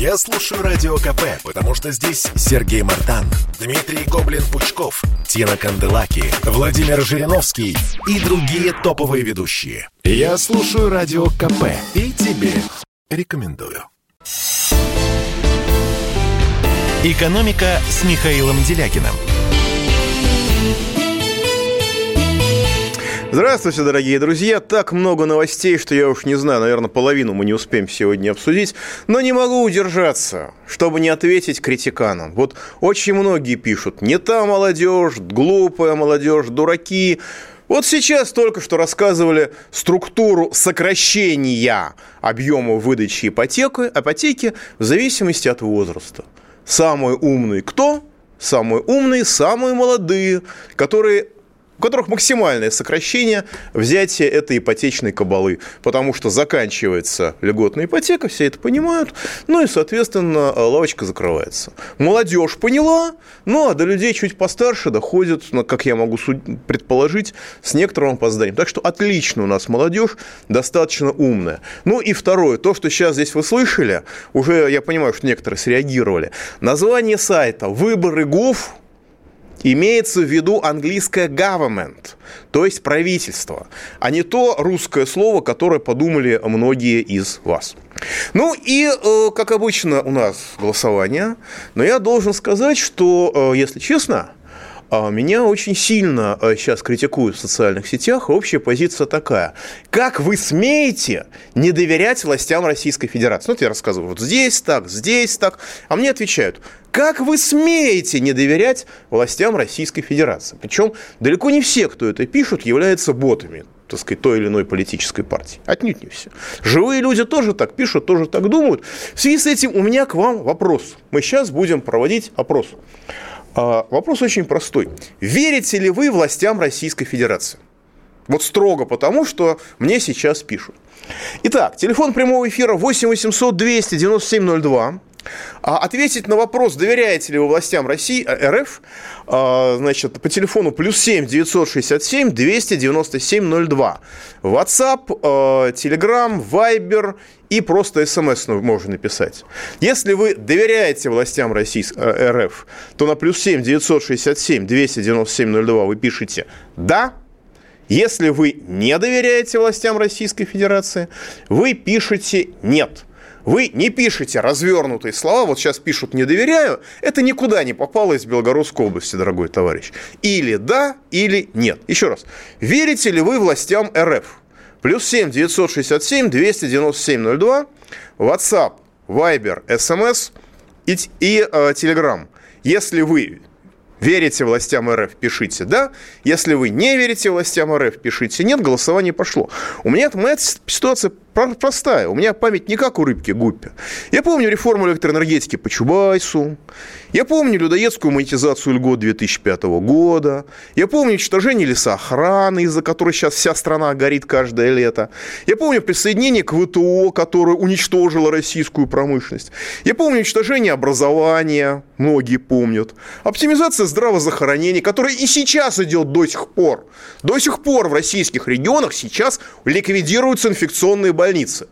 Я слушаю Радио КП, потому что здесь Сергей Мартан, Дмитрий Гоблин-Пучков, Тина Канделаки, Владимир Жириновский и другие топовые ведущие. Я слушаю Радио КП и тебе рекомендую. «Экономика» с Михаилом Делякиным. Здравствуйте, дорогие друзья. Так много новостей, что я уж не знаю, наверное, половину мы не успеем сегодня обсудить. Но не могу удержаться, чтобы не ответить критиканам. Вот очень многие пишут, не та молодежь, глупая молодежь, дураки. Вот сейчас только что рассказывали структуру сокращения объема выдачи ипотеки, ипотеки в зависимости от возраста. Самые умные кто? Самые умные, самые молодые, которые у которых максимальное сокращение взятия этой ипотечной кабалы, потому что заканчивается льготная ипотека, все это понимают, ну и, соответственно, лавочка закрывается. Молодежь поняла, ну а до людей чуть постарше доходит, ну, как я могу предположить, с некоторым опозданием. Так что отлично у нас молодежь, достаточно умная. Ну и второе, то, что сейчас здесь вы слышали, уже я понимаю, что некоторые среагировали. Название сайта «Выборы ГОВ» имеется в виду английское government, то есть правительство, а не то русское слово, которое подумали многие из вас. Ну и, э, как обычно, у нас голосование, но я должен сказать, что, э, если честно, меня очень сильно сейчас э, критикуют в социальных сетях. Общая позиция такая. Как вы смеете не доверять властям Российской Федерации? Ну, вот я рассказываю, вот здесь так, здесь так. А мне отвечают, как вы смеете не доверять властям Российской Федерации? Причем далеко не все, кто это пишут, являются ботами так сказать, той или иной политической партии. Отнюдь не все. Живые люди тоже так пишут, тоже так думают. В связи с этим у меня к вам вопрос. Мы сейчас будем проводить опрос. А, вопрос очень простой. Верите ли вы властям Российской Федерации? Вот строго потому, что мне сейчас пишут. Итак, телефон прямого эфира 8 800 297 02. А ответить на вопрос, доверяете ли вы властям России, э, РФ, а, значит, по телефону плюс 7 967 297 02. WhatsApp, Telegram, Viber и просто смс можно написать. Если вы доверяете властям России, э, РФ, то на плюс 7 967 297 02 вы пишете «да», если вы не доверяете властям Российской Федерации, вы пишете «нет». Вы не пишете развернутые слова, вот сейчас пишут «не доверяю», это никуда не попало из Белгородской области, дорогой товарищ. Или да, или нет. Еще раз, верите ли вы властям РФ? Плюс 7 967 297 02, WhatsApp, Viber, SMS и, и э, Telegram. Если вы верите властям РФ, пишите «да». Если вы не верите властям РФ, пишите «нет». Голосование пошло. У меня моя ситуация простая. У меня память не как у рыбки Гуппи. Я помню реформу электроэнергетики по Чубайсу. Я помню людоедскую монетизацию льгот 2005 года. Я помню уничтожение лесоохраны, из-за которой сейчас вся страна горит каждое лето. Я помню присоединение к ВТО, которое уничтожило российскую промышленность. Я помню уничтожение образования, многие помнят. Оптимизация здравоохранения, которая и сейчас идет до сих пор. До сих пор в российских регионах сейчас ликвидируются инфекционные больницы.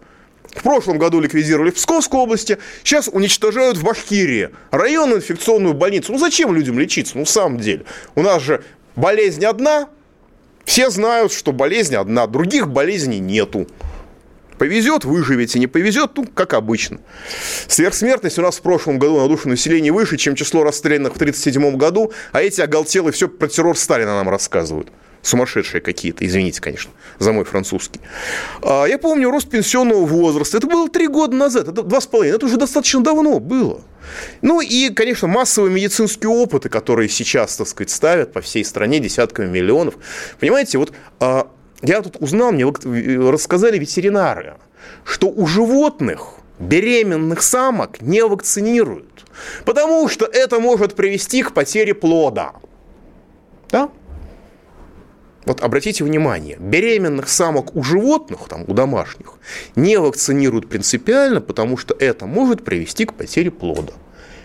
В прошлом году ликвидировали в Псковской области, сейчас уничтожают в Башкирии районную инфекционную больницу. Ну зачем людям лечиться? Ну в самом деле. У нас же болезнь одна, все знают, что болезнь одна, других болезней нету. Повезет, выживете, не повезет, ну, как обычно. Сверхсмертность у нас в прошлом году на душу населения выше, чем число расстрелянных в 1937 году, а эти оголтелые все про террор Сталина нам рассказывают сумасшедшие какие-то, извините, конечно, за мой французский. А, я помню рост пенсионного возраста. Это было три года назад, это два с половиной. Это уже достаточно давно было. Ну и, конечно, массовые медицинские опыты, которые сейчас, так сказать, ставят по всей стране десятками миллионов. Понимаете, вот а, я тут узнал, мне рассказали ветеринары, что у животных беременных самок не вакцинируют, потому что это может привести к потере плода. Да? Вот обратите внимание, беременных самок у животных, там, у домашних, не вакцинируют принципиально, потому что это может привести к потере плода.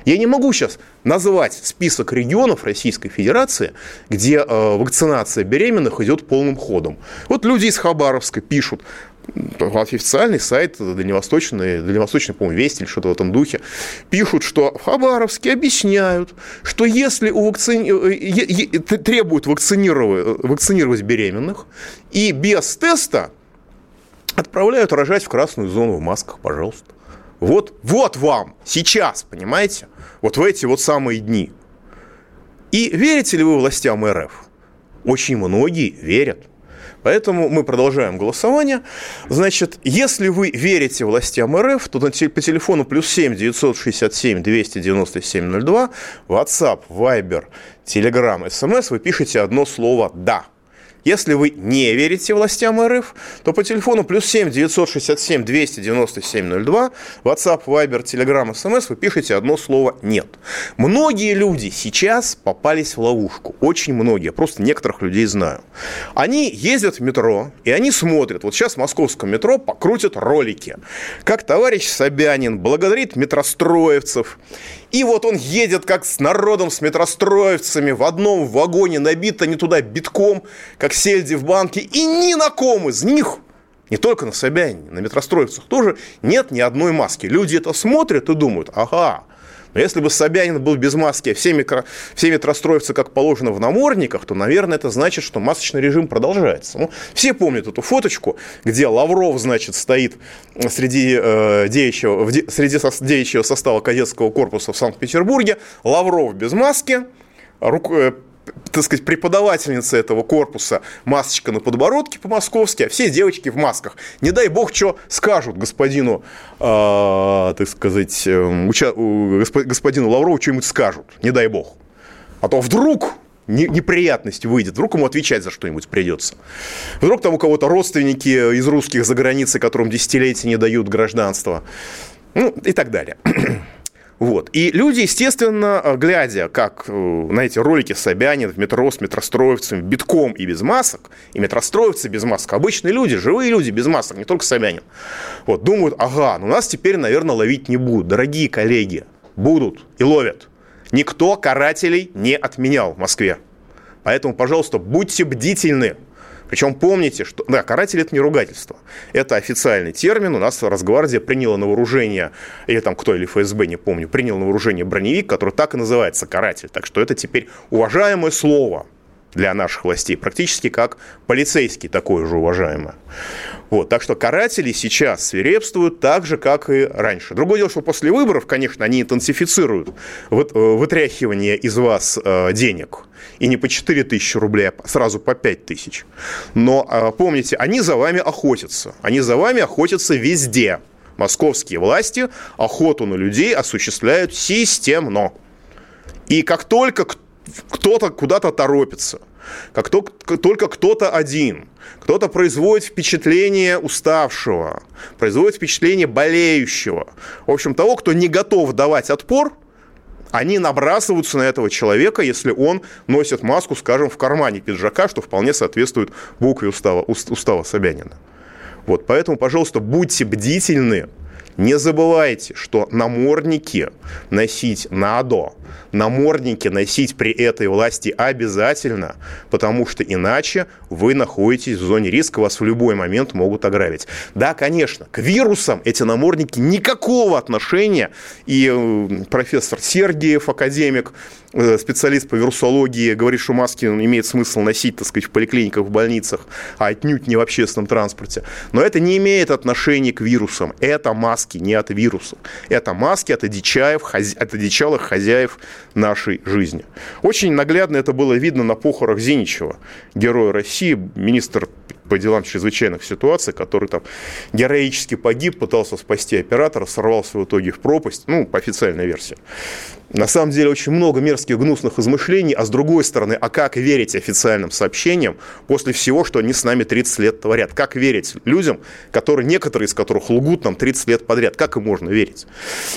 Я не могу сейчас назвать список регионов Российской Федерации, где э, вакцинация беременных идет полным ходом. Вот люди из Хабаровска пишут, официальный сайт Дальневосточный, Дальневосточный, по-моему, Вести или что-то в этом духе, пишут, что в Хабаровске объясняют, что если у вакци... Э, требуют вакцинировать, вакцинировать беременных, и без теста отправляют рожать в красную зону в масках, пожалуйста. Вот, вот вам, сейчас, понимаете? Вот в эти вот самые дни. И верите ли вы властям РФ? Очень многие верят. Поэтому мы продолжаем голосование. Значит, если вы верите властям РФ, то по телефону плюс 7 967 297 02, WhatsApp, Viber, Telegram, SMS вы пишете одно слово «да». Если вы не верите властям РФ, то по телефону плюс 7 967 297 02, WhatsApp, Viber, Telegram, SMS вы пишете одно слово «нет». Многие люди сейчас попались в ловушку. Очень многие. Просто некоторых людей знаю. Они ездят в метро, и они смотрят. Вот сейчас в московском метро покрутят ролики. Как товарищ Собянин благодарит метростроевцев и вот он едет как с народом, с метростроевцами в одном вагоне, набито не туда битком, как сельди в банке. И ни на ком из них, не только на Собянине, на метростроевцах тоже нет ни одной маски. Люди это смотрят и думают, ага, но если бы Собянин был без маски, а все, микро, все метростроевцы, как положено, в намордниках, то, наверное, это значит, что масочный режим продолжается. Ну, все помнят эту фоточку, где Лавров, значит, стоит среди, э, девичьего, среди со, девичьего состава кадетского корпуса в Санкт-Петербурге. Лавров без маски, рук, э, так сказать, преподавательница этого корпуса масочка на подбородке по-московски, а все девочки в масках. Не дай бог, что скажут господину, э, так сказать, эм, уча, господину Лаврову что-нибудь скажут. Не дай бог. А то вдруг неприятность выйдет, вдруг ему отвечать за что-нибудь придется. Вдруг там у кого-то родственники из русских за границей, которым десятилетия не дают гражданства. Ну, и так далее. Вот. И люди, естественно, э, глядя, как э, на эти ролики Собянин в метро с метростроевцами битком и без масок, и метростроевцы без масок, обычные люди, живые люди без масок, не только Собянин, вот, думают, ага, ну нас теперь, наверное, ловить не будут. Дорогие коллеги, будут и ловят. Никто карателей не отменял в Москве. Поэтому, пожалуйста, будьте бдительны. Причем помните, что... Да, каратель – это не ругательство. Это официальный термин. У нас Росгвардия приняла на вооружение, или там кто, или ФСБ, не помню, принял на вооружение броневик, который так и называется – каратель. Так что это теперь уважаемое слово для наших властей, практически как полицейский такое же уважаемое. Вот, так что каратели сейчас свирепствуют так же, как и раньше. Другое дело, что после выборов, конечно, они интенсифицируют э, вытряхивание из вас э, денег. И не по 4 тысячи рублей, а сразу по 5 тысяч. Но э, помните, они за вами охотятся. Они за вами охотятся везде. Московские власти охоту на людей осуществляют системно. И как только кто-то куда-то торопится – как только кто-то один, кто-то производит впечатление уставшего, производит впечатление болеющего. В общем, того, кто не готов давать отпор, они набрасываются на этого человека, если он носит маску, скажем, в кармане пиджака, что вполне соответствует букве устава, устава Собянина. Вот, поэтому, пожалуйста, будьте бдительны, не забывайте, что намордники носить надо. Намордники носить при этой власти обязательно, потому что иначе вы находитесь в зоне риска, вас в любой момент могут ограбить. Да, конечно, к вирусам эти намордники никакого отношения. И э, профессор Сергеев, академик, Э, специалист по вирусологии говорит, что маски имеет смысл носить, так сказать, в поликлиниках, в больницах, а отнюдь не в общественном транспорте. Но это не имеет отношения к вирусам. Это маски не от вирусов. Это маски от одичаев, от одичалых хозяев нашей жизни. Очень наглядно это было видно на похорах Зиничева, героя России, министр по делам чрезвычайных ситуаций, который там героически погиб, пытался спасти оператора, сорвался в итоге в пропасть, ну, по официальной версии. На самом деле очень много мерзких, гнусных измышлений, а с другой стороны, а как верить официальным сообщениям после всего, что они с нами 30 лет творят? Как верить людям, которые, некоторые из которых лгут нам 30 лет подряд? Как им можно верить?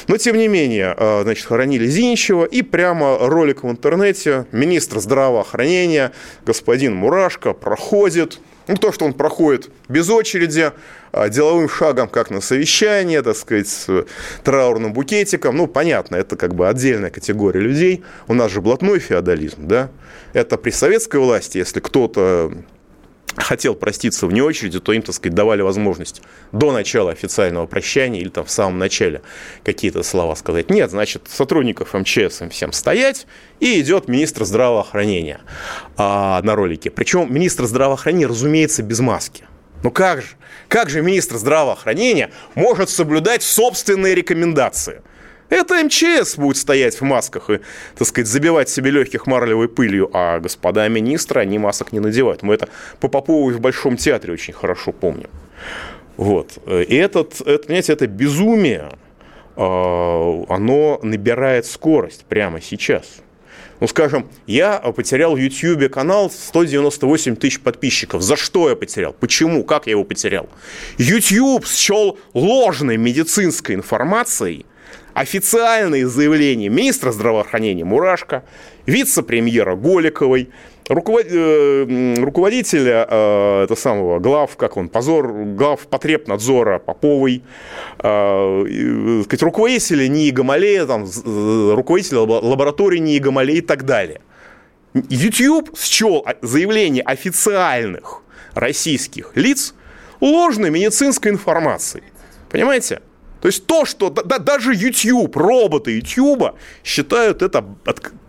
Но, тем не менее, а, значит, хоронили Зиничева, и прямо ролик в интернете, министр здравоохранения, господин Мурашко, проходит, ну, то, что он проходит без очереди, а, деловым шагом, как на совещание, так сказать, с траурным букетиком. Ну, понятно, это как бы отдельная категория людей. У нас же блатной феодализм, да? Это при советской власти, если кто-то хотел проститься вне очереди, то им, так сказать, давали возможность до начала официального прощания или там в самом начале какие-то слова сказать. Нет, значит, сотрудников МЧС им всем стоять, и идет министр здравоохранения а, на ролике. Причем министр здравоохранения, разумеется, без маски. Ну как же? Как же министр здравоохранения может соблюдать собственные рекомендации? Это МЧС будет стоять в масках и, так сказать, забивать себе легких марлевой пылью, а господа министры, они масок не надевают. Мы это по Попову в Большом театре очень хорошо помним. Вот. И этот, это, понимаете, это безумие, а, оно набирает скорость прямо сейчас. Ну, скажем, я потерял в YouTube канал 198 тысяч подписчиков. За что я потерял? Почему? Как я его потерял? YouTube счел ложной медицинской информацией официальные заявления министра здравоохранения Мурашко, вице-премьера Голиковой, руковод... Э, руководителя э, это самого глав, как он, позор, глав потребнадзора Поповой, э, сказать, руководителя НИИ Гамалея, там, руководителя лаборатории НИИ Гамалея и так далее. YouTube счел заявление официальных российских лиц ложной медицинской информацией. Понимаете? То есть то, что да, даже YouTube, роботы YouTube считают это,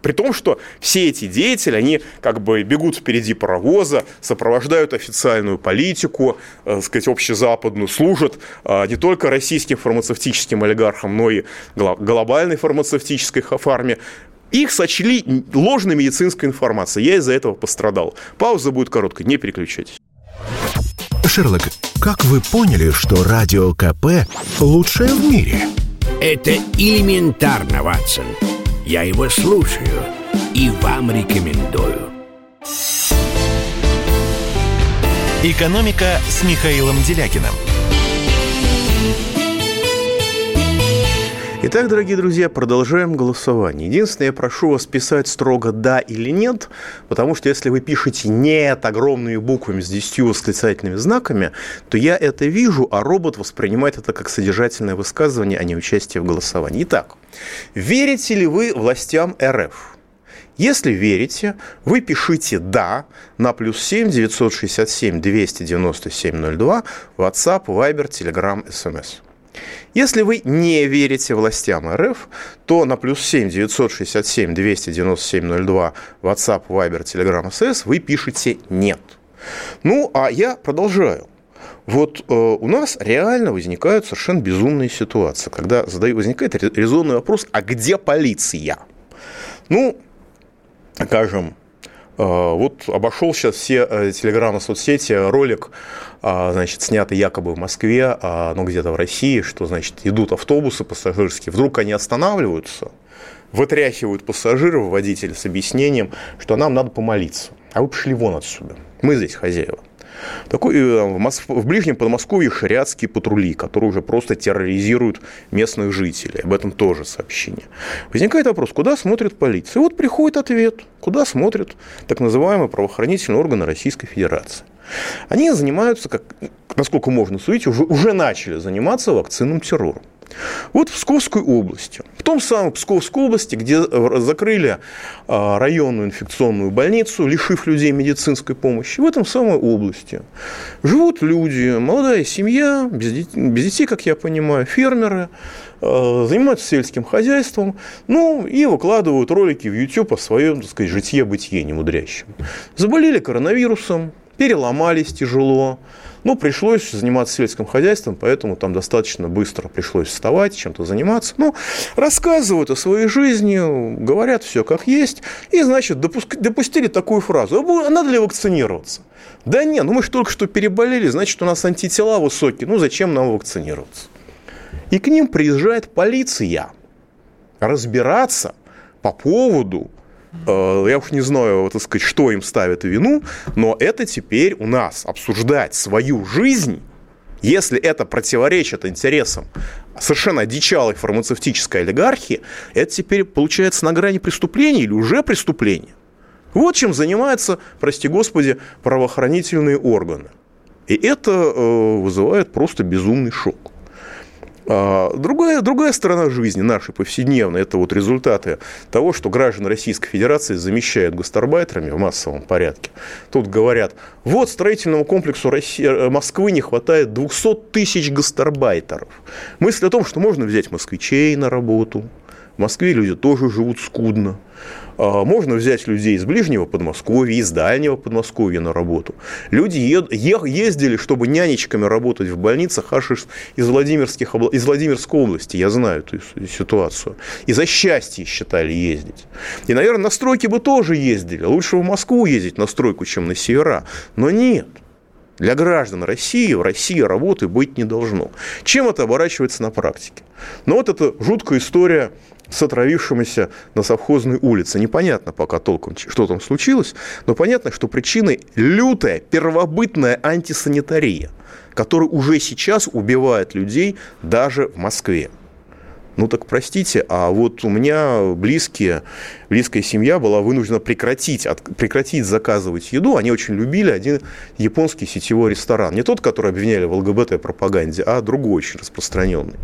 при том, что все эти деятели, они как бы бегут впереди паровоза, сопровождают официальную политику, э, сказать, общезападную, служат э, не только российским фармацевтическим олигархам, но и глобальной фармацевтической фарме. Их сочли ложной медицинской информацией. Я из-за этого пострадал. Пауза будет короткой, не переключайтесь. Шерлок, как вы поняли, что Радио КП лучшее в мире? Это элементарно, Ватсон. Я его слушаю и вам рекомендую. «Экономика» с Михаилом Делякиным – Итак, дорогие друзья, продолжаем голосование. Единственное, я прошу вас писать строго «да» или «нет», потому что если вы пишете «нет» огромными буквами с 10 восклицательными знаками, то я это вижу, а робот воспринимает это как содержательное высказывание, а не участие в голосовании. Итак, верите ли вы властям РФ? Если верите, вы пишите «да» на плюс 7 967 297 02, WhatsApp, Viber, Telegram, SMS. Если вы не верите властям РФ, то на плюс 7 967 297 02 WhatsApp, Viber, Telegram, SS вы пишете «нет». Ну, а я продолжаю. Вот э, у нас реально возникают совершенно безумные ситуации, когда задаю, возникает резонный вопрос, а где полиция? Ну, скажем, вот обошел сейчас все э, телеграммы, соцсети, ролик а, значит, сняты якобы в Москве, а, ну, где-то в России, что, значит, идут автобусы пассажирские, вдруг они останавливаются, вытряхивают пассажиров, водителя с объяснением, что нам надо помолиться, а вы пошли вон отсюда, мы здесь хозяева. Такой, э, в, Моск... в ближнем Подмосковье шариатские патрули, которые уже просто терроризируют местных жителей. Об этом тоже сообщение. Возникает вопрос, куда смотрит полиция? И вот приходит ответ, куда смотрят так называемые правоохранительные органы Российской Федерации. Они занимаются, как, насколько можно судить, уже, уже начали заниматься вакцинным террором. Вот в Псковской области, в том самом Псковской области, где закрыли а, районную инфекционную больницу, лишив людей медицинской помощи, в этом самой области живут люди, молодая семья, без детей, без детей как я понимаю, фермеры, а, занимаются сельским хозяйством, ну, и выкладывают ролики в YouTube о своем, так сказать, житье-бытие немудрящем. Заболели коронавирусом, переломались тяжело. Ну, пришлось заниматься сельским хозяйством, поэтому там достаточно быстро пришлось вставать, чем-то заниматься. Ну, рассказывают о своей жизни, говорят все как есть, и, значит, допуск... допустили такую фразу, а надо ли вакцинироваться? Да нет, ну мы же только что переболели, значит, у нас антитела высокие, ну зачем нам вакцинироваться? И к ним приезжает полиция разбираться по поводу я уж не знаю, так сказать, что им ставит в вину, но это теперь у нас обсуждать свою жизнь, если это противоречит интересам совершенно одичалой фармацевтической олигархии, это теперь получается на грани преступления или уже преступление. Вот чем занимаются, прости господи, правоохранительные органы. И это э, вызывает просто безумный шок. А другая, другая сторона жизни, нашей повседневной, это вот результаты того, что граждан Российской Федерации замещают гастарбайтерами в массовом порядке. Тут говорят, вот строительному комплексу России, э, Москвы не хватает 200 тысяч гастарбайтеров. Мысль о том, что можно взять москвичей на работу, в Москве люди тоже живут скудно. А, можно взять людей из ближнего Подмосковья, из дальнего Подмосковья на работу. Люди ездили, чтобы нянечками работать в больницах аж из, Владимирских, из Владимирской области. Я знаю эту ситуацию. И за счастье считали ездить. И, наверное, на стройки бы тоже ездили. Лучше в Москву ездить на стройку, чем на севера. Но нет. Для граждан России в России работы быть не должно. Чем это оборачивается на практике? Ну вот это жуткая история с отравившимися на совхозной улице. Непонятно пока толком, что там случилось, но понятно, что причиной лютая первобытная антисанитария, которая уже сейчас убивает людей даже в Москве. Ну так простите, а вот у меня близкие, близкая семья была вынуждена прекратить, от, прекратить заказывать еду. Они очень любили один японский сетевой ресторан. Не тот, который обвиняли в ЛГБТ-пропаганде, а другой очень распространенный.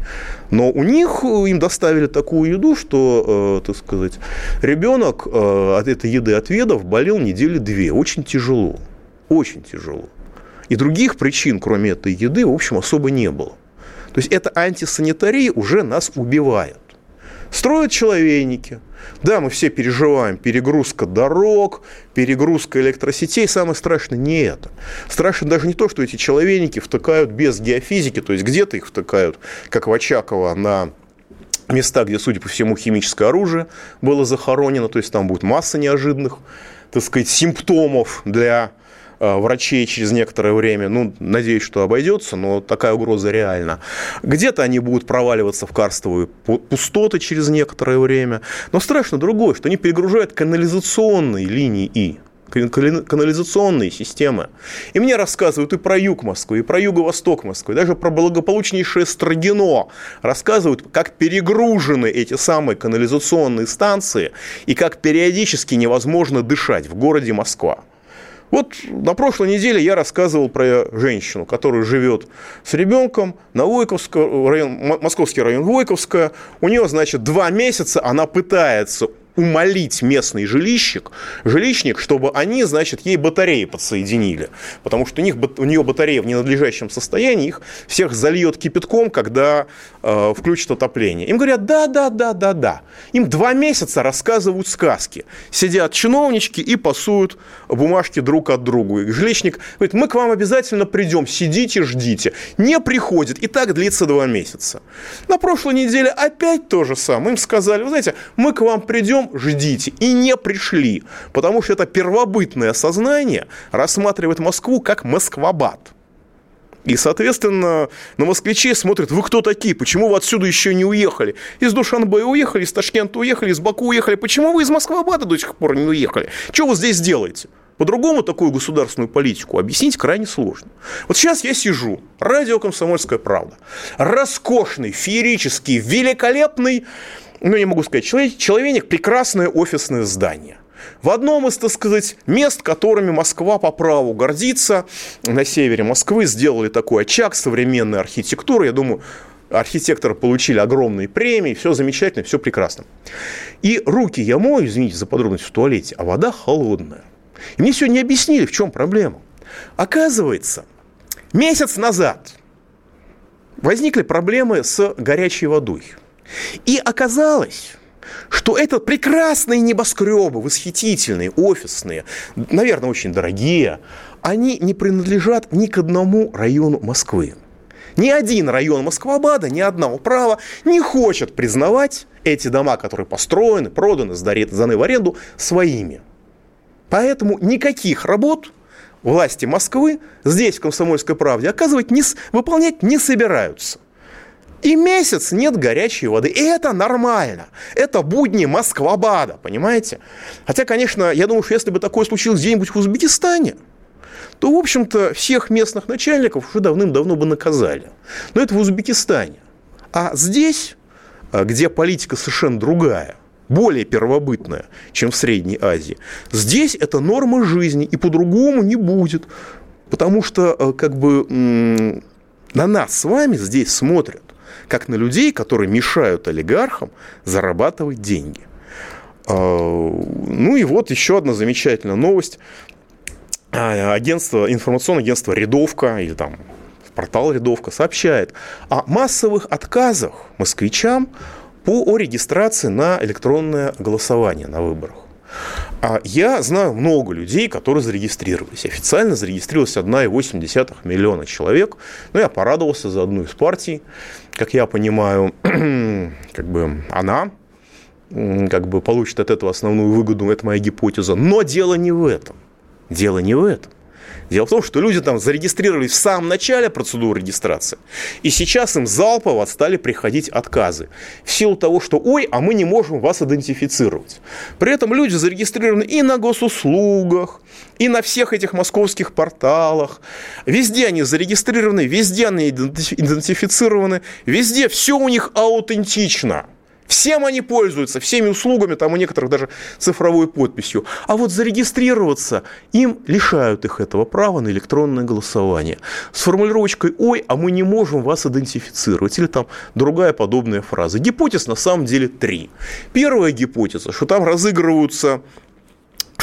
Но у них э, им доставили такую еду, что, э, так сказать, ребенок э, от этой еды отведав болел недели две. Очень тяжело. Очень тяжело. И других причин, кроме этой еды, в общем, особо не было. То есть эта антисанитария уже нас убивает. Строят человейники. Да, мы все переживаем перегрузка дорог, перегрузка электросетей. Самое страшное не это. Страшно даже не то, что эти человейники втыкают без геофизики, то есть где-то их втыкают, как в Очаково, на места, где, судя по всему, химическое оружие было захоронено, то есть там будет масса неожиданных, так сказать, симптомов для врачей через некоторое время. Ну, надеюсь, что обойдется, но такая угроза реальна. Где-то они будут проваливаться в карстовые пустоты через некоторое время. Но страшно другое, что они перегружают канализационные линии И канализационные системы. И мне рассказывают и про юг Москвы, и про юго-восток Москвы, даже про благополучнейшее Строгино. Рассказывают, как перегружены эти самые канализационные станции и как периодически невозможно дышать в городе Москва. Вот на прошлой неделе я рассказывал про женщину, которая живет с ребенком на Войковском, район, Московский район Войковская. У нее, значит, два месяца она пытается умолить местный жилищник, жилищник, чтобы они, значит, ей батареи подсоединили. Потому что у, них, у нее батарея в ненадлежащем состоянии, их всех зальет кипятком, когда э, включат отопление. Им говорят, да, да, да, да, да. Им два месяца рассказывают сказки. Сидят чиновнички и пасуют бумажки друг от другу. И жилищник говорит, мы к вам обязательно придем, сидите, ждите. Не приходит. И так длится два месяца. На прошлой неделе опять то же самое. Им сказали, вы знаете, мы к вам придем, ждем, ждите. И не пришли, потому что это первобытное сознание рассматривает Москву как Москвабад. И, соответственно, на москвичей смотрят, вы кто такие, почему вы отсюда еще не уехали? Из Душанбе уехали, из Ташкента уехали, из Баку уехали. Почему вы из Москвы-Абада до сих пор не уехали? Что вы здесь делаете? По-другому такую государственную политику объяснить крайне сложно. Вот сейчас я сижу, радио «Комсомольская правда». Роскошный, феерический, великолепный ну, не могу сказать, человек, прекрасное офисное здание. В одном из, так сказать, мест, которыми Москва по праву гордится, на севере Москвы сделали такой очаг современной архитектуры. Я думаю, архитекторы получили огромные премии, все замечательно, все прекрасно. И руки я мою, извините за подробность, в туалете, а вода холодная. И мне сегодня объяснили, в чем проблема. Оказывается, месяц назад возникли проблемы с горячей водой – и оказалось, что это прекрасные небоскребы, восхитительные, офисные, наверное, очень дорогие, они не принадлежат ни к одному району Москвы. Ни один район Москвабада, ни одна управа не хочет признавать эти дома, которые построены, проданы, сданы в аренду, своими. Поэтому никаких работ власти Москвы здесь, в «Комсомольской правде», оказывать не, выполнять не собираются. И месяц нет горячей воды. И это нормально. Это будни Москвабада, понимаете? Хотя, конечно, я думаю, что если бы такое случилось где-нибудь в Узбекистане, то, в общем-то, всех местных начальников уже давным-давно бы наказали. Но это в Узбекистане. А здесь, а, где политика совершенно другая, более первобытная, чем в Средней Азии, здесь это норма жизни, и по-другому не будет. Потому что, а, как бы, на нас с вами здесь смотрят как на людей, которые мешают олигархам зарабатывать деньги. А, ну и вот еще одна замечательная новость. А, агентство, информационное агентство «Рядовка» или там портал «Рядовка» сообщает о массовых отказах москвичам по регистрации на электронное голосование на выборах. А я знаю много людей, которые зарегистрировались. Официально зарегистрировалась 1,8 миллиона человек. Но я порадовался за одну из партий. Как я понимаю, как бы она как бы получит от этого основную выгоду, это моя гипотеза. Но дело не в этом. Дело не в этом. Дело в том, что люди там зарегистрировались в самом начале процедуры регистрации, и сейчас им залпово стали приходить отказы. В силу того, что ой, а мы не можем вас идентифицировать. При этом люди зарегистрированы и на госуслугах, и на всех этих московских порталах. Везде они зарегистрированы, везде они идентифицированы, везде все у них аутентично. Всем они пользуются, всеми услугами, там у некоторых даже цифровой подписью. А вот зарегистрироваться им лишают их этого права на электронное голосование. С формулировочкой «Ой, а мы не можем вас идентифицировать» или там другая подобная фраза. Гипотез на самом деле три. Первая гипотеза, что там разыгрываются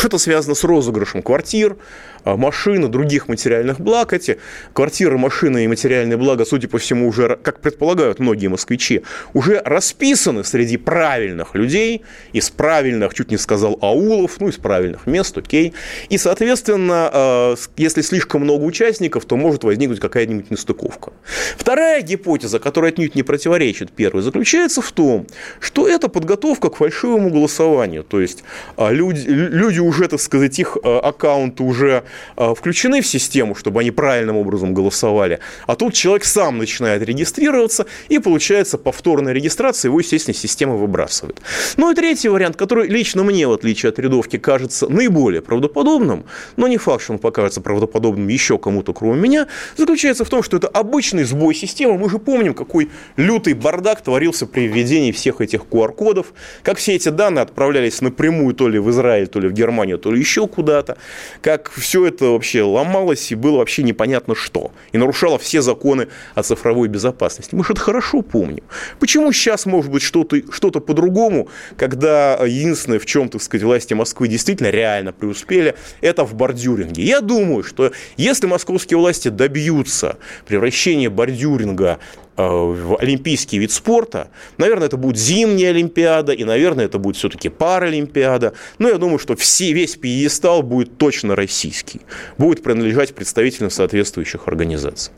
что-то связано с розыгрышем квартир, а, машин и других материальных благ. Эти квартиры, машины и материальные блага, судя по всему, уже, как предполагают многие москвичи, уже расписаны среди правильных людей, из правильных, чуть не сказал, аулов, ну, из правильных мест, окей. И, соответственно, а, если слишком много участников, то может возникнуть какая-нибудь нестыковка. Вторая гипотеза, которая отнюдь не противоречит первой, заключается в том, что это подготовка к фальшивому голосованию. То есть а, люди, люди уже, так сказать, их аккаунты уже Э, включены в систему, чтобы они правильным образом голосовали, а тут человек сам начинает регистрироваться, и получается повторная регистрация, его, естественно, система выбрасывает. Ну и третий вариант, который лично мне, в отличие от рядовки, кажется наиболее правдоподобным, но не факт, что он покажется правдоподобным еще кому-то, кроме меня, заключается в том, что это обычный сбой системы. Мы же помним, какой лютый бардак творился при введении всех этих QR-кодов, как все эти данные отправлялись напрямую то ли в Израиль, то ли в Германию, то ли еще куда-то, как все это вообще ломалось и было вообще непонятно что. И нарушало все законы о цифровой безопасности. Мы же это хорошо помним. Почему сейчас может быть что-то что по-другому, когда единственное, в чем, так сказать, власти Москвы действительно реально преуспели, это в бордюринге. Я думаю, что если московские власти добьются превращения бордюринга в олимпийский вид спорта. Наверное, это будет зимняя Олимпиада, и, наверное, это будет все-таки Паралимпиада. Но я думаю, что все, весь пьедестал будет точно российский, будет принадлежать представителям соответствующих организаций.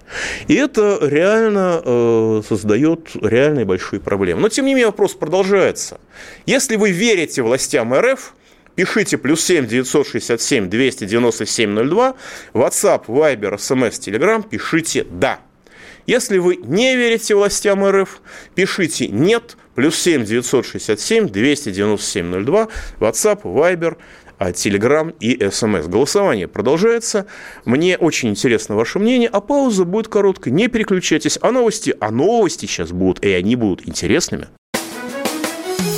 И это реально э, создает реальные большие проблемы. Но, тем не менее, вопрос продолжается. Если вы верите властям РФ, Пишите плюс 7 967 297 02, WhatsApp, Viber, SMS, Telegram, пишите «да». Если вы не верите властям РФ, пишите «нет», плюс 7 967 297 02, WhatsApp, Viber, Telegram и SMS. Голосование продолжается. Мне очень интересно ваше мнение, а пауза будет короткой. Не переключайтесь. А новости, а новости сейчас будут, и они будут интересными.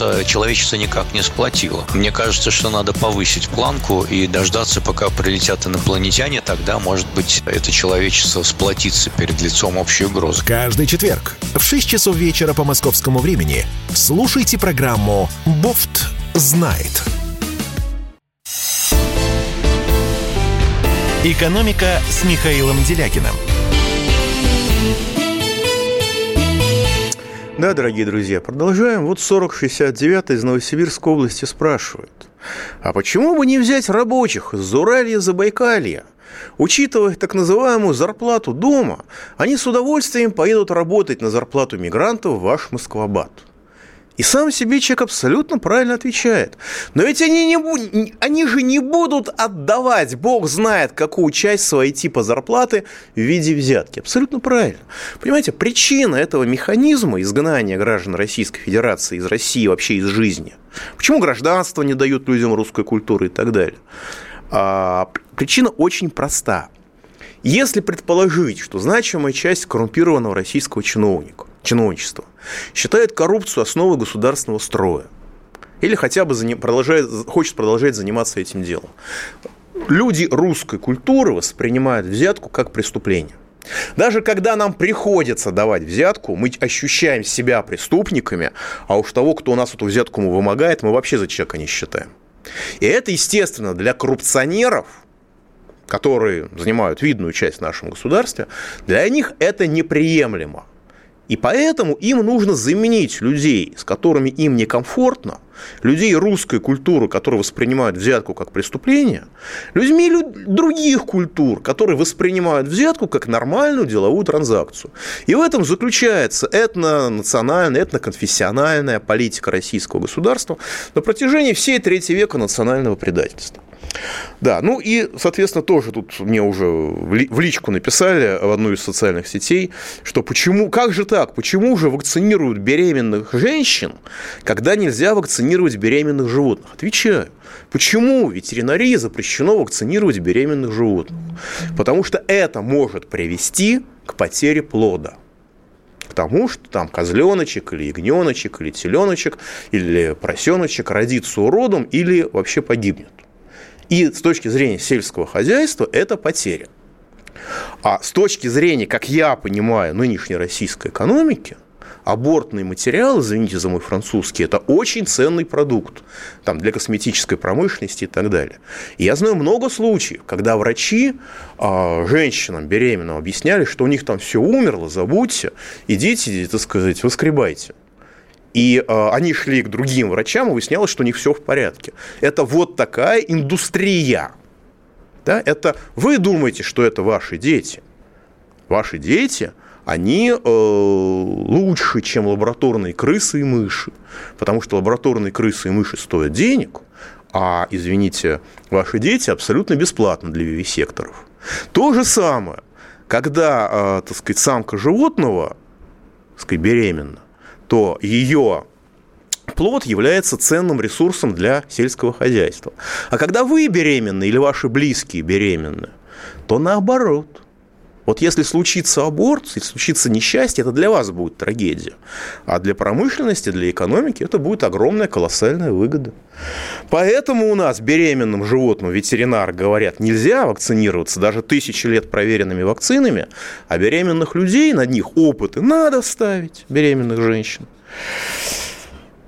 э, человечество никак не сплотило. Мне кажется, что надо повысить планку и дождаться, пока прилетят инопланетяне, тогда, может быть, это человечество сплотится перед лицом общей угрозы. Каждый четверг в 6 часов вечера по московскому времени слушайте программу «Бофт знает». «Экономика» с Михаилом Делякиным – Да, дорогие друзья, продолжаем. Вот 4069 из Новосибирской области спрашивают. А почему бы не взять рабочих из Уралья Забайкалья? Учитывая так называемую зарплату дома, они с удовольствием поедут работать на зарплату мигрантов в ваш Москвабад. И сам себе человек абсолютно правильно отвечает. Но ведь они, не, они же не будут отдавать, бог знает, какую часть своей типа зарплаты в виде взятки. Абсолютно правильно. Понимаете, причина этого механизма изгнания граждан Российской Федерации из России, вообще из жизни. Почему гражданство не дают людям русской культуры и так далее? А, причина очень проста. Если предположить, что значимая часть коррумпированного российского чиновника, чиновничества считает коррупцию основой государственного строя, или хотя бы продолжает, хочет продолжать заниматься этим делом, люди русской культуры воспринимают взятку как преступление. Даже когда нам приходится давать взятку, мы ощущаем себя преступниками, а уж того, кто у нас эту взятку вымогает, мы вообще за человека не считаем. И это, естественно, для коррупционеров, которые занимают видную часть в нашем государстве, для них это неприемлемо. И поэтому им нужно заменить людей, с которыми им некомфортно, людей русской культуры, которые воспринимают взятку как преступление, людьми других культур, которые воспринимают взятку как нормальную деловую транзакцию. И в этом заключается этно-национальная, этноконфессиональная политика российского государства на протяжении всей третьего века национального предательства. Да, ну и, соответственно, тоже тут мне уже в личку написали в одну из социальных сетей, что почему, как же так, почему же вакцинируют беременных женщин, когда нельзя вакцинировать беременных животных? Отвечаю. Почему ветеринарии запрещено вакцинировать беременных животных? Потому что это может привести к потере плода к тому, что там козленочек или ягненочек или теленочек или поросеночек родится уродом или вообще погибнет. И с точки зрения сельского хозяйства это потеря. А с точки зрения, как я понимаю, нынешней российской экономики, абортный материал, извините за мой французский, это очень ценный продукт там, для косметической промышленности и так далее. И я знаю много случаев, когда врачи э, женщинам беременным объясняли, что у них там все умерло, забудьте, идите, так сказать, воскребайте. И э, они шли к другим врачам, и выяснялось, что у них все в порядке. Это вот такая индустрия. Да? Это вы думаете, что это ваши дети. Ваши дети, они э, лучше, чем лабораторные крысы и мыши. Потому что лабораторные крысы и мыши стоят денег, а, извините, ваши дети абсолютно бесплатно для вивисекторов. То же самое, когда, э, так сказать, самка животного, так сказать, беременна, то ее плод является ценным ресурсом для сельского хозяйства. А когда вы беременны или ваши близкие беременны, то наоборот. Вот если случится аборт, если случится несчастье, это для вас будет трагедия. А для промышленности, для экономики это будет огромная колоссальная выгода. Поэтому у нас беременным животным ветеринар говорят, нельзя вакцинироваться даже тысячи лет проверенными вакцинами, а беременных людей, над них опыты надо ставить, беременных женщин.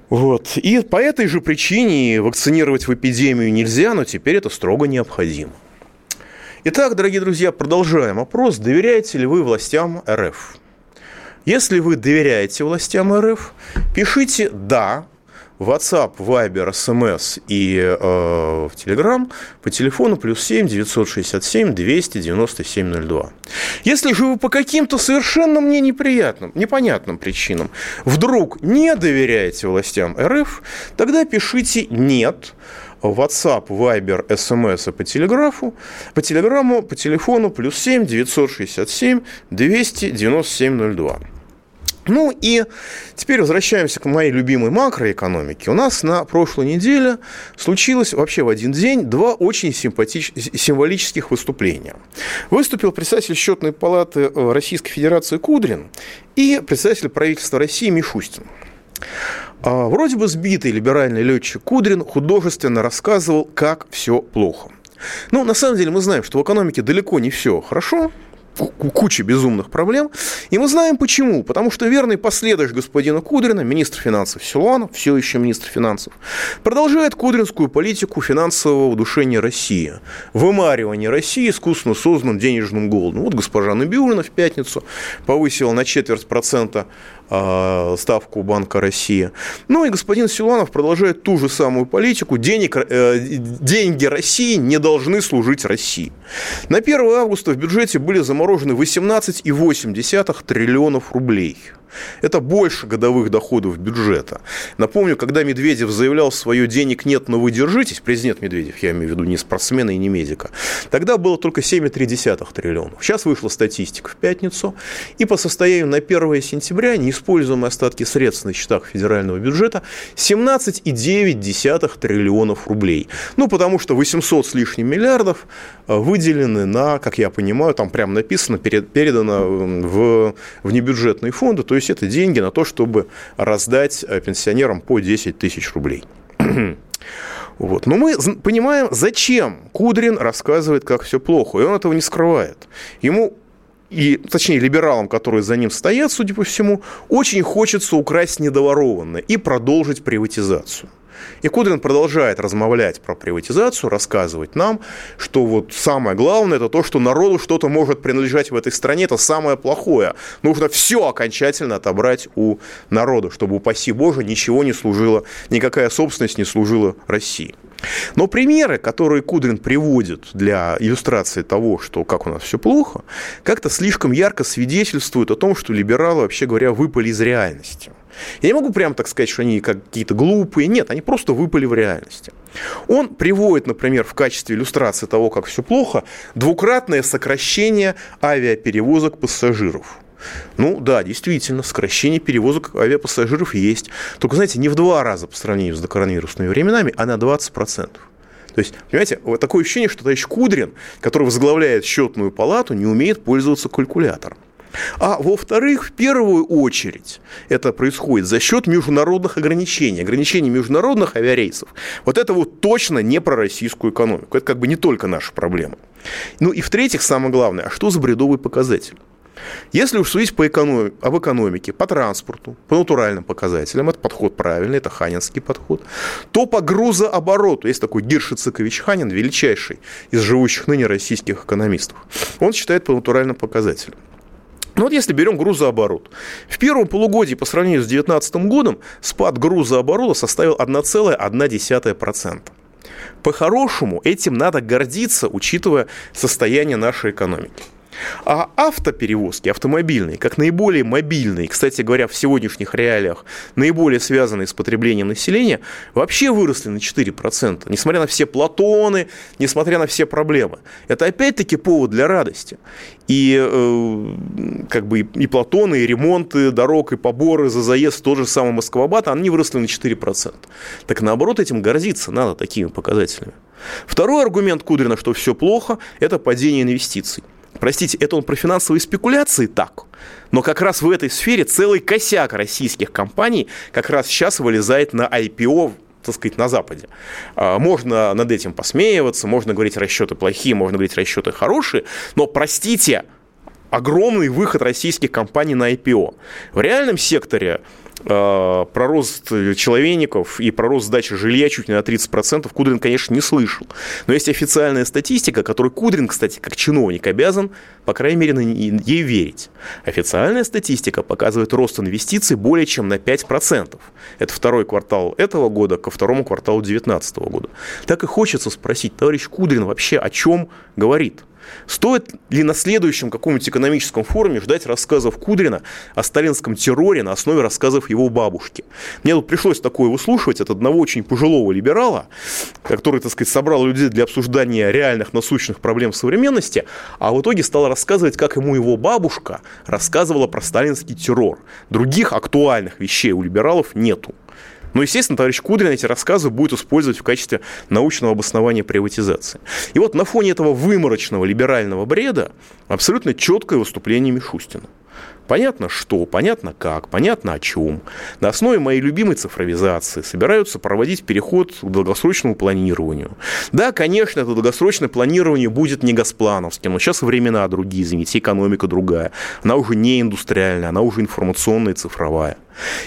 Вот. И по этой же причине вакцинировать в эпидемию нельзя, но теперь это строго необходимо. Итак, дорогие друзья, продолжаем опрос. Доверяете ли вы властям РФ? Если вы доверяете властям РФ, пишите «да», WhatsApp, Viber, SMS и э, в Telegram по телефону плюс 7 967 297 02. Если же вы по каким-то совершенно мне неприятным, непонятным причинам вдруг не доверяете властям РФ, тогда пишите «нет», WhatsApp, Viber, SMS по телеграфу, по телеграмму, по телефону плюс 7 967 297 02. Ну и теперь возвращаемся к моей любимой макроэкономике. У нас на прошлой неделе случилось вообще в один день два очень симпатич... символических выступления. Выступил председатель счетной палаты э, Российской Федерации Кудрин и председатель правительства России Мишустин. А, вроде бы сбитый либеральный летчик Кудрин художественно рассказывал, как все плохо. Ну, на самом деле мы знаем, что в экономике далеко не все хорошо, куча безумных проблем. И мы знаем почему. Потому что верный последующий господина Кудрина, министр финансов Силуанов, все еще министр финансов, продолжает кудринскую политику финансового удушения России. Вымаривание России искусственно созданным денежным голодом. Вот госпожа Набиулина в пятницу повысила на четверть процента ставку Банка России. Ну и господин Силуанов продолжает ту же самую политику. Денег, э, деньги России не должны служить России. На 1 августа в бюджете были заморожены 18,8 триллионов рублей – Это больше годовых доходов бюджета. Напомню, когда Медведев заявлял свое «денег нет, но вы держитесь», президент Медведев, я имею в виду не спортсмена и не медика, тогда было только 7,3 триллионов. Сейчас вышла статистика в пятницу, и по состоянию на 1 сентября неиспользуемые остатки средств на счетах федерального бюджета 17,9 триллионов рублей. Ну, потому что 800 с лишним миллиардов э, выделены на, как я понимаю, там прямо написано, передано в внебюджетные фонды, то есть это деньги на то, чтобы раздать э, пенсионерам по 10 тысяч рублей. Вот. Но мы понимаем, зачем Кудрин рассказывает, как все плохо, и он этого не скрывает. Ему и, точнее, либералам, которые за ним стоят, судя по всему, очень хочется украсть недоворованное и продолжить приватизацию. И Кудрин продолжает размовлять про приватизацию, рассказывать нам, что вот самое главное, это то, что народу что-то может принадлежать в этой стране, это самое плохое. Нужно все окончательно отобрать у народа, чтобы, упаси Боже, ничего не служило, никакая собственность не служила России. Но примеры, которые Кудрин приводит для иллюстрации того, что как у нас все плохо, как-то слишком ярко свидетельствуют о том, что либералы, вообще говоря, выпали из реальности. Я не могу прямо так сказать, что они какие-то глупые. Нет, они просто выпали в реальности. Он приводит, например, в качестве иллюстрации того, как все плохо, двукратное сокращение авиаперевозок пассажиров. Ну да, действительно, сокращение перевозок авиапассажиров есть. Только, знаете, не в два раза по сравнению с докоронавирусными временами, а на 20%. То есть, понимаете, вот такое ощущение, что товарищ Кудрин, который возглавляет счетную палату, не умеет пользоваться калькулятором. А во-вторых, в первую очередь, это происходит за счет международных ограничений, ограничений международных авиарейсов. Вот это вот точно не про российскую экономику. Это как бы не только наша проблема. Ну и в-третьих, самое главное, а что за бредовый показатель? Если уж судить по экономи- об экономике, по транспорту, по натуральным показателям, это подход правильный, это ханинский подход, то по грузообороту, есть такой Гиршицикович Ханин, величайший из живущих ныне российских экономистов, он считает по натуральным показателям. Ну вот если берем грузооборот. В первом полугодии по сравнению с 2019 годом спад грузооборота составил 1,1%. По-хорошему этим надо гордиться, учитывая состояние нашей экономики. А автоперевозки, автомобильные, как наиболее мобильные, кстати говоря, в сегодняшних реалиях, наиболее связанные с потреблением населения, вообще выросли на 4%, несмотря на все платоны, несмотря на все проблемы. Это опять-таки повод для радости. И э, как бы и платоны, и ремонты дорог, и поборы за заезд тот же самый Москва-Бат, они выросли на 4%. Так наоборот, этим гордиться надо такими показателями. Второй аргумент Кудрина, что все плохо, это падение инвестиций. Простите, это он про финансовые спекуляции так. Но как раз в этой сфере целый косяк российских компаний как раз сейчас вылезает на IPO так сказать, на Западе. А, можно над этим посмеиваться, можно говорить расчеты плохие, можно говорить расчеты хорошие, но, простите, огромный выход российских компаний на IPO. В реальном секторе про рост человейников и про рост сдачи жилья чуть не на 30% Кудрин, конечно, не слышал. Но есть официальная статистика, которой Кудрин, кстати, как чиновник обязан, по крайней мере, ей верить. Официальная статистика показывает рост инвестиций более чем на 5%. Это второй квартал этого года ко второму кварталу 2019 года. Так и хочется спросить, товарищ Кудрин вообще о чем говорит? Стоит ли на следующем каком-нибудь экономическом форуме ждать рассказов Кудрина о сталинском терроре на основе рассказов его бабушки? Мне тут пришлось такое выслушивать от одного очень пожилого либерала, который, так сказать, собрал людей для обсуждения реальных насущных проблем современности, а в итоге стал рассказывать, как ему его бабушка рассказывала про сталинский террор. Других актуальных вещей у либералов нету. Но, естественно, товарищ Кудрин эти рассказы будет использовать в качестве научного обоснования приватизации. И вот на фоне этого выморочного либерального бреда абсолютно четкое выступление Мишустина. Понятно что, понятно как, понятно о чем. На основе моей любимой цифровизации собираются проводить переход к долгосрочному планированию. Да, конечно, это долгосрочное планирование будет не госплановским, но сейчас времена другие, извините, экономика другая. Она уже не индустриальная, она уже информационная и цифровая.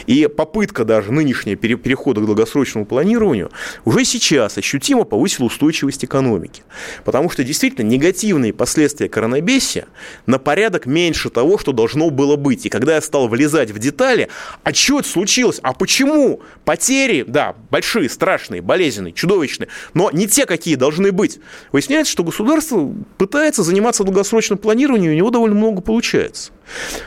И попытка даже нынешнего перехода к долгосрочному планированию уже сейчас ощутимо повысила устойчивость экономики. Потому что действительно негативные последствия коронабесия на порядок меньше того, что должно было быть. И когда я стал влезать в детали, а что это случилось? А почему? Потери, да, большие, страшные, болезненные, чудовищные, но не те, какие должны быть. Выясняется, что государство пытается заниматься долгосрочным планированием, у него довольно много получается.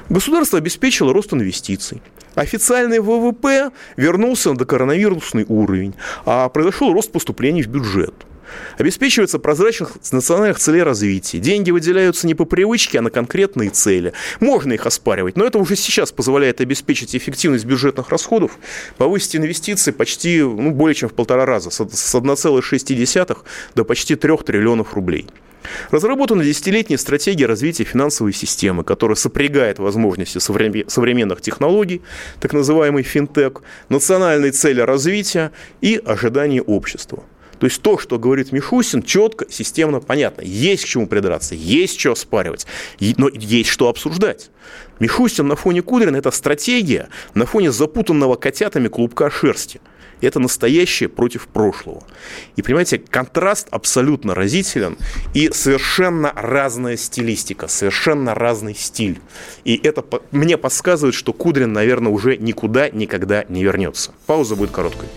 Государство обеспечило рост инвестиций. Официальный ВВП вернулся на докоронавирусный уровень, а произошел рост поступлений в бюджет. Обеспечивается прозрачность национальных целей развития. Деньги выделяются не по привычке, а на конкретные цели. Можно их оспаривать, но это уже сейчас позволяет обеспечить эффективность бюджетных расходов, повысить инвестиции почти ну, более чем в полтора раза, с 1,6 до почти 3 триллионов рублей. Разработана десятилетняя стратегия развития финансовой системы, которая сопрягает возможности современных технологий, так называемый финтех, национальные цели развития и ожидания общества. То есть то, что говорит Мишусин, четко, системно, понятно. Есть к чему придраться, есть что оспаривать, но есть что обсуждать. Мишустин на фоне Кудрина – это стратегия на фоне запутанного котятами клубка шерсти. Это настоящее против прошлого. И, понимаете, контраст абсолютно разителен и совершенно разная стилистика, совершенно разный стиль. И это мне подсказывает, что Кудрин, наверное, уже никуда никогда не вернется. Пауза будет короткой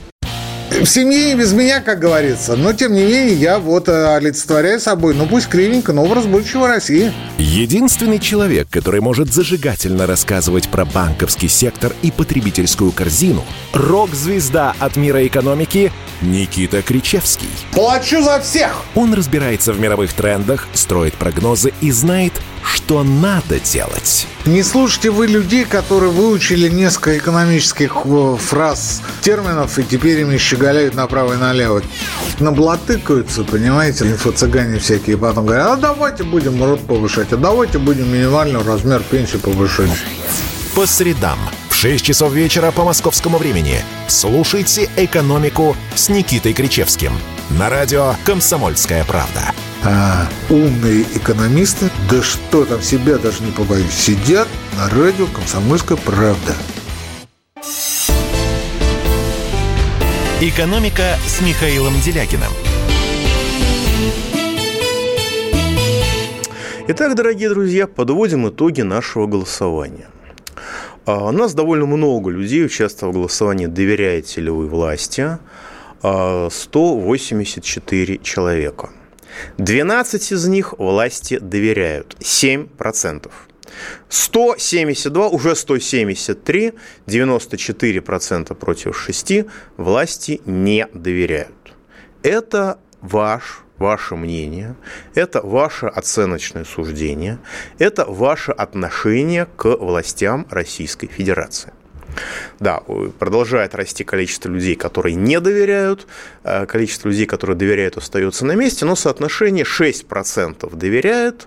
в семье и без меня, как говорится. Но, тем не менее, я вот э, олицетворяю собой, ну пусть кривенько, но образ будущего России. Единственный человек, который может зажигательно рассказывать про банковский сектор и потребительскую корзину – рок-звезда от мира экономики Никита Кричевский. Плачу за всех! Он разбирается в мировых трендах, строит прогнозы и знает, что надо делать. Не слушайте вы людей, которые выучили несколько экономических э, фраз, терминов, и теперь ими щеголяют направо и налево. Наблатыкаются, понимаете, инфо-цыгане всякие, потом говорят, а давайте будем рот повышать, а давайте будем минимальный размер пенсии повышать. По средам в 6 часов вечера по московскому времени слушайте «Экономику» с Никитой Кричевским на радио «Комсомольская правда» а, умные экономисты, да что там, себя даже не побоюсь, сидят на радио «Комсомольская правда». «Экономика» с Михаилом Делякиным. Итак, дорогие друзья, подводим итоги нашего голосования. А, у нас довольно много людей участвовало в голосовании «Доверяете ли вы власти?» 184 а, человека – 12 из них власти доверяют, 7%. 172, уже 173, 94% против 6 власти не доверяют. Это ваш ваше мнение, это ваше оценочное суждение, это ваше отношение к властям Российской Федерации. Да, продолжает расти количество людей, которые не доверяют, э, количество людей, которые доверяют, остается на месте, но соотношение 6% доверяют,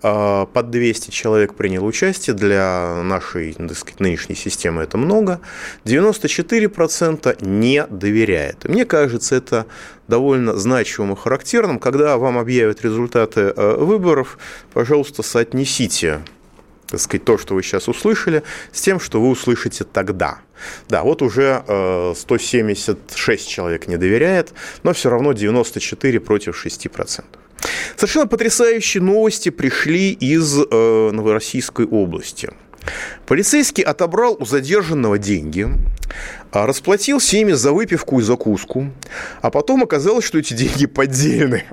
под 200 человек принял участие, для нашей так сказать, нынешней системы это много, 94% не доверяет. Мне кажется, это довольно значимым и характерным, когда вам объявят результаты э, выборов, пожалуйста, соотнесите так сказать, то, что вы сейчас услышали, с тем, что вы услышите тогда. Да, вот уже 176 человек не доверяет, но все равно 94 против 6%. Совершенно потрясающие новости пришли из э, Новороссийской области. Полицейский отобрал у задержанного деньги, а расплатился ими за выпивку и закуску, а потом оказалось, что эти деньги поддельные.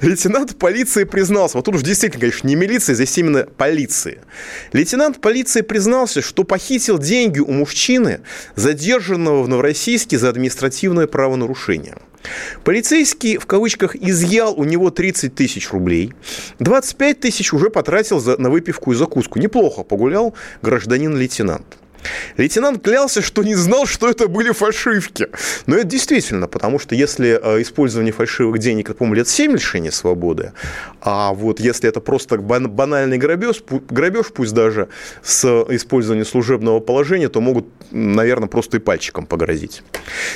Лейтенант полиции признался, вот тут уж действительно, конечно, не милиция, здесь именно полиция. Лейтенант полиции признался, что похитил деньги у мужчины, задержанного в Новороссийске за административное правонарушение. Полицейский, в кавычках, изъял у него 30 тысяч рублей. 25 тысяч уже потратил за, на выпивку и закуску. Неплохо погулял гражданин-лейтенант. Лейтенант клялся, что не знал, что это были фальшивки. Но это действительно, потому что если э, использование фальшивых денег, это, по-моему, лет 7 лишения свободы, а вот если это просто банальный грабеж, грабеж, пусть даже с использованием служебного положения, то могут, наверное, просто и пальчиком погрозить.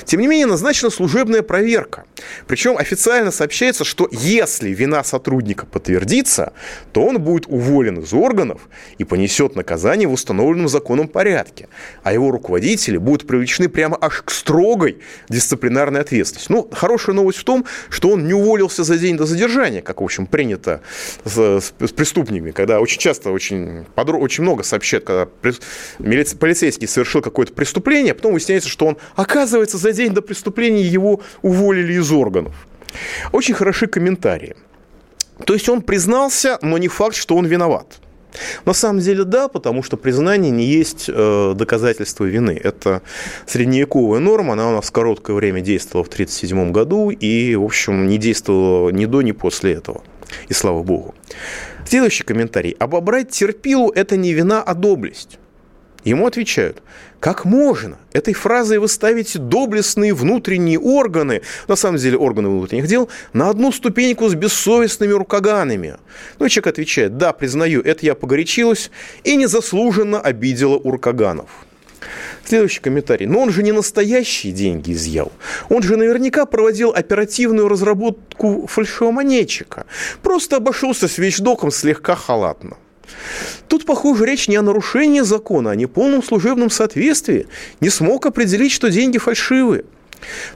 Тем не менее, назначена служебная проверка – Причем официально сообщается, что если вина сотрудника подтвердится, то он будет уволен из органов и понесет наказание в установленном законом порядке. А его руководители будут привлечены прямо аж к строгой дисциплинарной ответственности. Ну, хорошая новость в том, что он не уволился за день до задержания, как, в общем, принято с, с, с преступниками, когда очень часто, очень, подро... очень много сообщают, когда полицейский совершил какое-то преступление, а потом выясняется, что он, оказывается, за день до преступления его уволили из органов. Очень хороши комментарии. То есть он признался, но не факт, что он виноват. На самом деле да, потому что признание не есть э, доказательство вины. Это средневековая норма, она у нас короткое время действовала в 1937 году и, в общем, не действовала ни до, ни после этого. И слава богу. Следующий комментарий. Обобрать терпилу – это не вина, а доблесть. Ему отвечают, как можно? Этой фразой вы ставите доблестные внутренние органы, на самом деле органы внутренних дел, на одну ступеньку с бессовестными рукоганами. Ну и человек отвечает, да, признаю, это я погорячилась и незаслуженно обидела уркаганов. Следующий комментарий. Но он же не настоящие деньги изъял. Он же наверняка проводил оперативную разработку фальшивомонетчика. Просто обошелся с вещдоком слегка халатно. Тут, похоже, речь не о нарушении закона, а о неполном служебном соответствии. Не смог определить, что деньги фальшивые.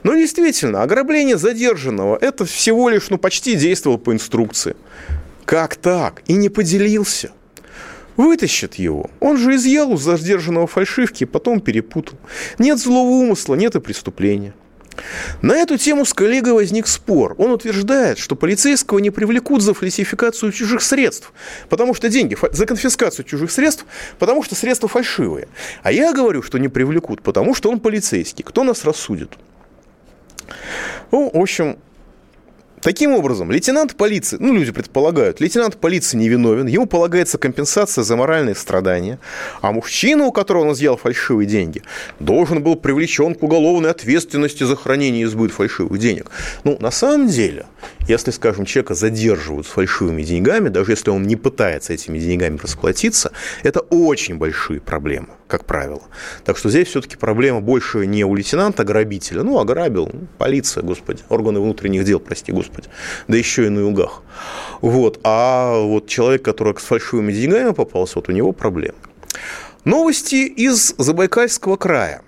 Но действительно, ограбление задержанного – это всего лишь, ну, почти действовал по инструкции. Как так? И не поделился. Вытащит его. Он же изъял у задержанного фальшивки, потом перепутал. Нет злого умысла, нет и преступления. На эту тему с коллегой возник спор. Он утверждает, что полицейского не привлекут за фальсификацию чужих средств, потому что деньги, за конфискацию чужих средств, потому что средства фальшивые. А я говорю, что не привлекут, потому что он полицейский. Кто нас рассудит? Ну, в общем, Таким образом, лейтенант полиции, ну, люди предполагают, лейтенант полиции невиновен, ему полагается компенсация за моральные страдания, а мужчина, у которого он изъял фальшивые деньги, должен был привлечен к уголовной ответственности за хранение и сбыт фальшивых денег. Ну, на самом деле, если, скажем, человека задерживают с фальшивыми деньгами, даже если он не пытается этими деньгами расплатиться, это очень большие проблемы, как правило. Так что здесь все-таки проблема больше не у лейтенанта-грабителя, ну, ограбил, полиция, господи, органы внутренних дел, прости, господи, да еще и на югах. Вот. А вот человек, который с фальшивыми деньгами попался, вот у него проблемы. Новости из Забайкальского края.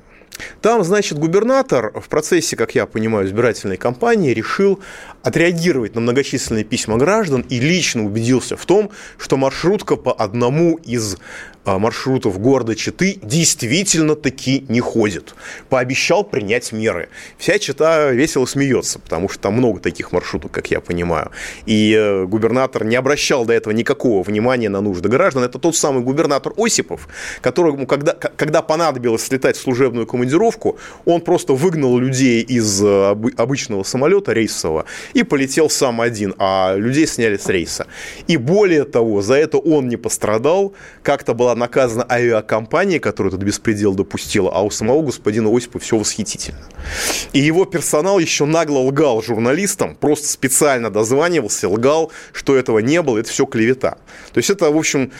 Там, значит, губернатор в процессе, как я понимаю, избирательной кампании решил отреагировать на многочисленные письма граждан и лично убедился в том, что маршрутка по одному из маршрутов города Читы действительно таки не ходит. Пообещал принять меры. Вся Чита весело смеется, потому что там много таких маршрутов, как я понимаю. И э, губернатор не обращал до этого никакого внимания на нужды граждан. Это тот самый губернатор Осипов, которому, когда, когда понадобилось слетать в служебную командировку, он просто выгнал людей из э, обычного самолета рейсового и полетел сам один, а людей сняли с рейса. И более того, за это он не пострадал. Как-то была наказана авиакомпания, которая этот беспредел допустила, а у самого господина Осипа все восхитительно. И его персонал еще нагло лгал журналистам, просто специально дозванивался, лгал, что этого не было, это все клевета. То есть это, в общем,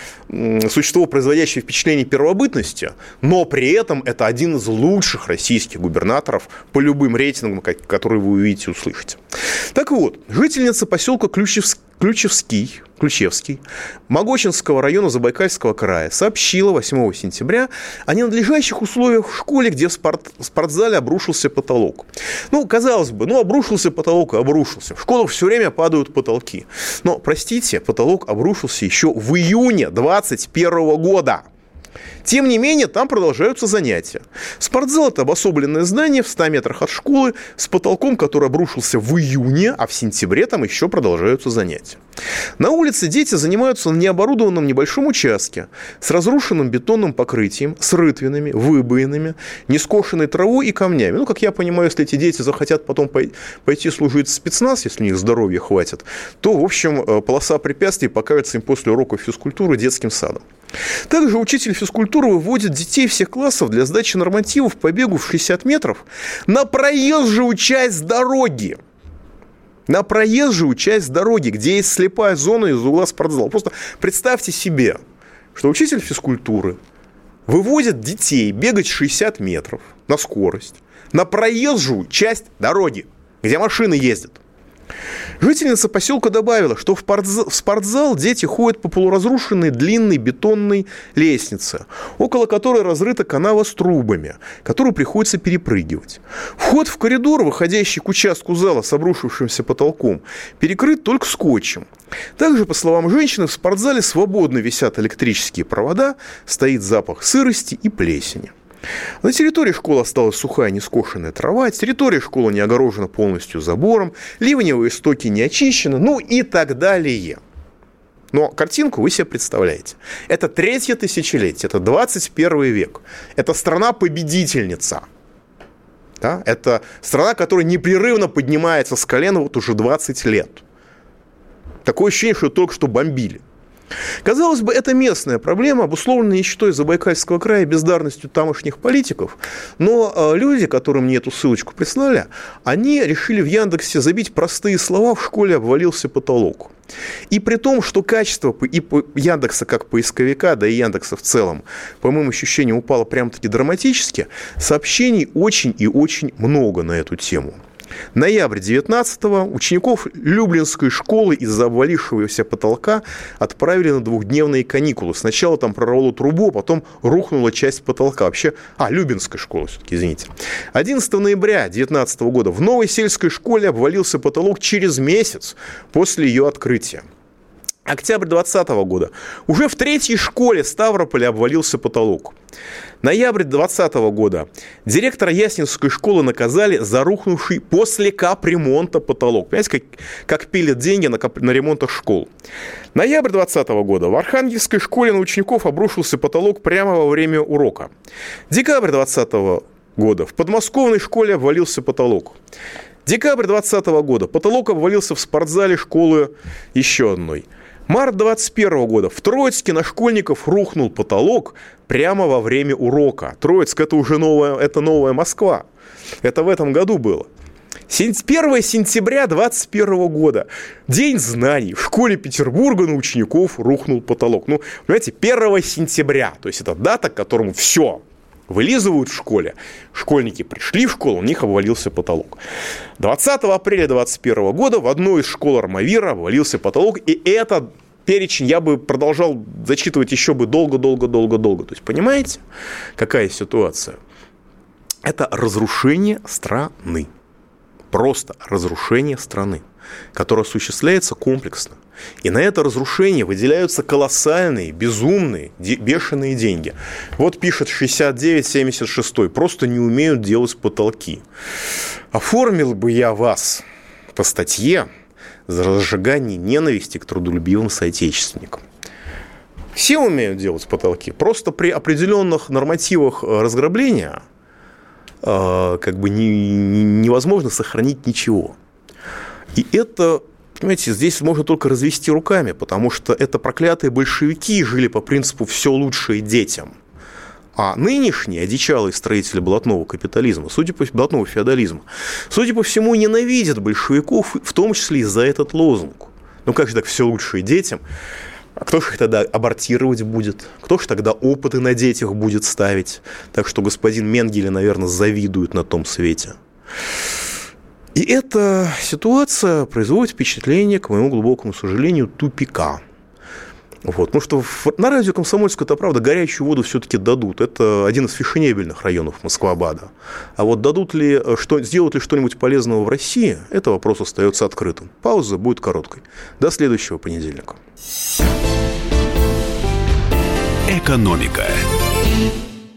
существо, производящее впечатление первобытности, но при этом это один из лучших российских губернаторов по любым рейтингам, которые вы увидите и услышите. Так вот, жительница поселка Ключевск Ключевский, Ключевский Могочинского района Забайкальского края сообщила 8 сентября о ненадлежащих условиях в школе, где в спорт, спортзале обрушился потолок. Ну, казалось бы, ну, обрушился потолок, обрушился. В школах все время падают потолки. Но, простите, потолок обрушился еще в июне 2021 года. Тем не менее, там продолжаются занятия. Спортзал – это обособленное здание в 100 метрах от школы с потолком, который обрушился в июне, а в сентябре там еще продолжаются занятия. На улице дети занимаются на необорудованном небольшом участке с разрушенным бетонным покрытием, с рытвинами, выбоинами, нескошенной травой и камнями. Ну, как я понимаю, если эти дети захотят потом пойти служить в спецназ, если у них здоровья хватит, то, в общем, э, полоса препятствий покажется им после уроков физкультуры детским садом. Также учитель физкультуры выводит детей всех классов для сдачи нормативов по бегу в 60 метров на проезжую часть дороги. На проезжую часть дороги, где есть слепая зона из угла спортзала. Просто представьте себе, что учитель физкультуры выводит детей бегать 60 метров на скорость на проезжую часть дороги. где машины ездят. Жительница поселка добавила, что в спортзал дети ходят по полуразрушенной длинной бетонной лестнице, около которой разрыта канава с трубами, которую приходится перепрыгивать. Вход в коридор, выходящий к участку зала с обрушившимся потолком, перекрыт только скотчем. Также, по словам женщины, в спортзале свободно висят электрические провода, стоит запах сырости и плесени. На территории школы осталась сухая нескошенная трава, территория школы не огорожена полностью забором, ливневые стоки не очищены, ну и так далее. Но картинку вы себе представляете. Это третье тысячелетие, это 21 век. Это страна-победительница. Да? Это страна, которая непрерывно поднимается с колена вот уже 20 лет. Такое ощущение, что только что бомбили. Казалось бы, это местная проблема, обусловленная нищетой Забайкальского края, бездарностью тамошних политиков. Но э, люди, которым мне эту ссылочку прислали, они решили в Яндексе забить простые слова «в школе обвалился потолок». И при том, что качество и Яндекса как поисковика, да и Яндекса в целом, по моим ощущениям, упало прям-таки драматически, сообщений очень и очень много на эту тему. Ноябрь 19-го учеников Люблинской школы из-за обвалившегося потолка отправили на двухдневные каникулы. Сначала там прорвало трубу, а потом рухнула часть потолка. Вообще, а, Любинская школа все-таки, извините. 11 ноября 19 года в новой сельской школе обвалился потолок через месяц после ее открытия. Октябрь 2020 года. Уже в третьей школе Ставрополя обвалился потолок. Ноябрь 2020 года. Директора Яснинской школы наказали за рухнувший после капремонта потолок. Понимаете, как, как пилят деньги на, кап, на ремонтах школ. Ноябрь 2020 года. В Архангельской школе на учеников обрушился потолок прямо во время урока. Декабрь 2020 года. В подмосковной школе обвалился потолок. Декабрь 2020 года. Потолок обвалился в спортзале школы еще одной. Март 21 года. В Троицке на школьников рухнул потолок прямо во время урока. Троицк – это уже новая, это новая Москва. Это в этом году было. 1 сентября 2021 года. День знаний. В школе Петербурга на учеников рухнул потолок. Ну, понимаете, 1 сентября. То есть это дата, к которому все, вылизывают в школе. Школьники пришли в школу, у них обвалился потолок. 20 апреля 2021 года в одной из школ Армавира обвалился потолок, и это перечень я бы продолжал зачитывать еще бы долго-долго-долго-долго. То есть, понимаете, какая ситуация? Это разрушение страны. Просто разрушение страны, которое осуществляется комплексно. И на это разрушение выделяются колоссальные, безумные, бешеные деньги. Вот пишет 69-76, просто не умеют делать потолки. Оформил бы я вас по статье за разжигание ненависти к трудолюбивым соотечественникам. Все умеют делать потолки. Просто при определенных нормативах э, разграбления э, как бы не, невозможно сохранить ничего. И это понимаете, здесь можно только развести руками, потому что это проклятые большевики жили по принципу «все лучшее детям». А нынешние одичалые строители блатного капитализма, судя по блатного феодализма, судя по всему, ненавидят большевиков, в том числе и за этот лозунг. Ну как же так все лучшее детям? А кто же их тогда абортировать будет? Кто же тогда опыты на детях будет ставить? Так что господин Менгеле, наверное, завидует на том свете. И эта ситуация производит впечатление, к моему глубокому сожалению, тупика. Вот. Потому что на радио Комсомольская, это правда, горячую воду все-таки дадут. Это один из фешенебельных районов Москва-Бада. А вот дадут ли, что, сделают ли что-нибудь полезного в России, это вопрос остается открытым. Пауза будет короткой. До следующего понедельника. Экономика.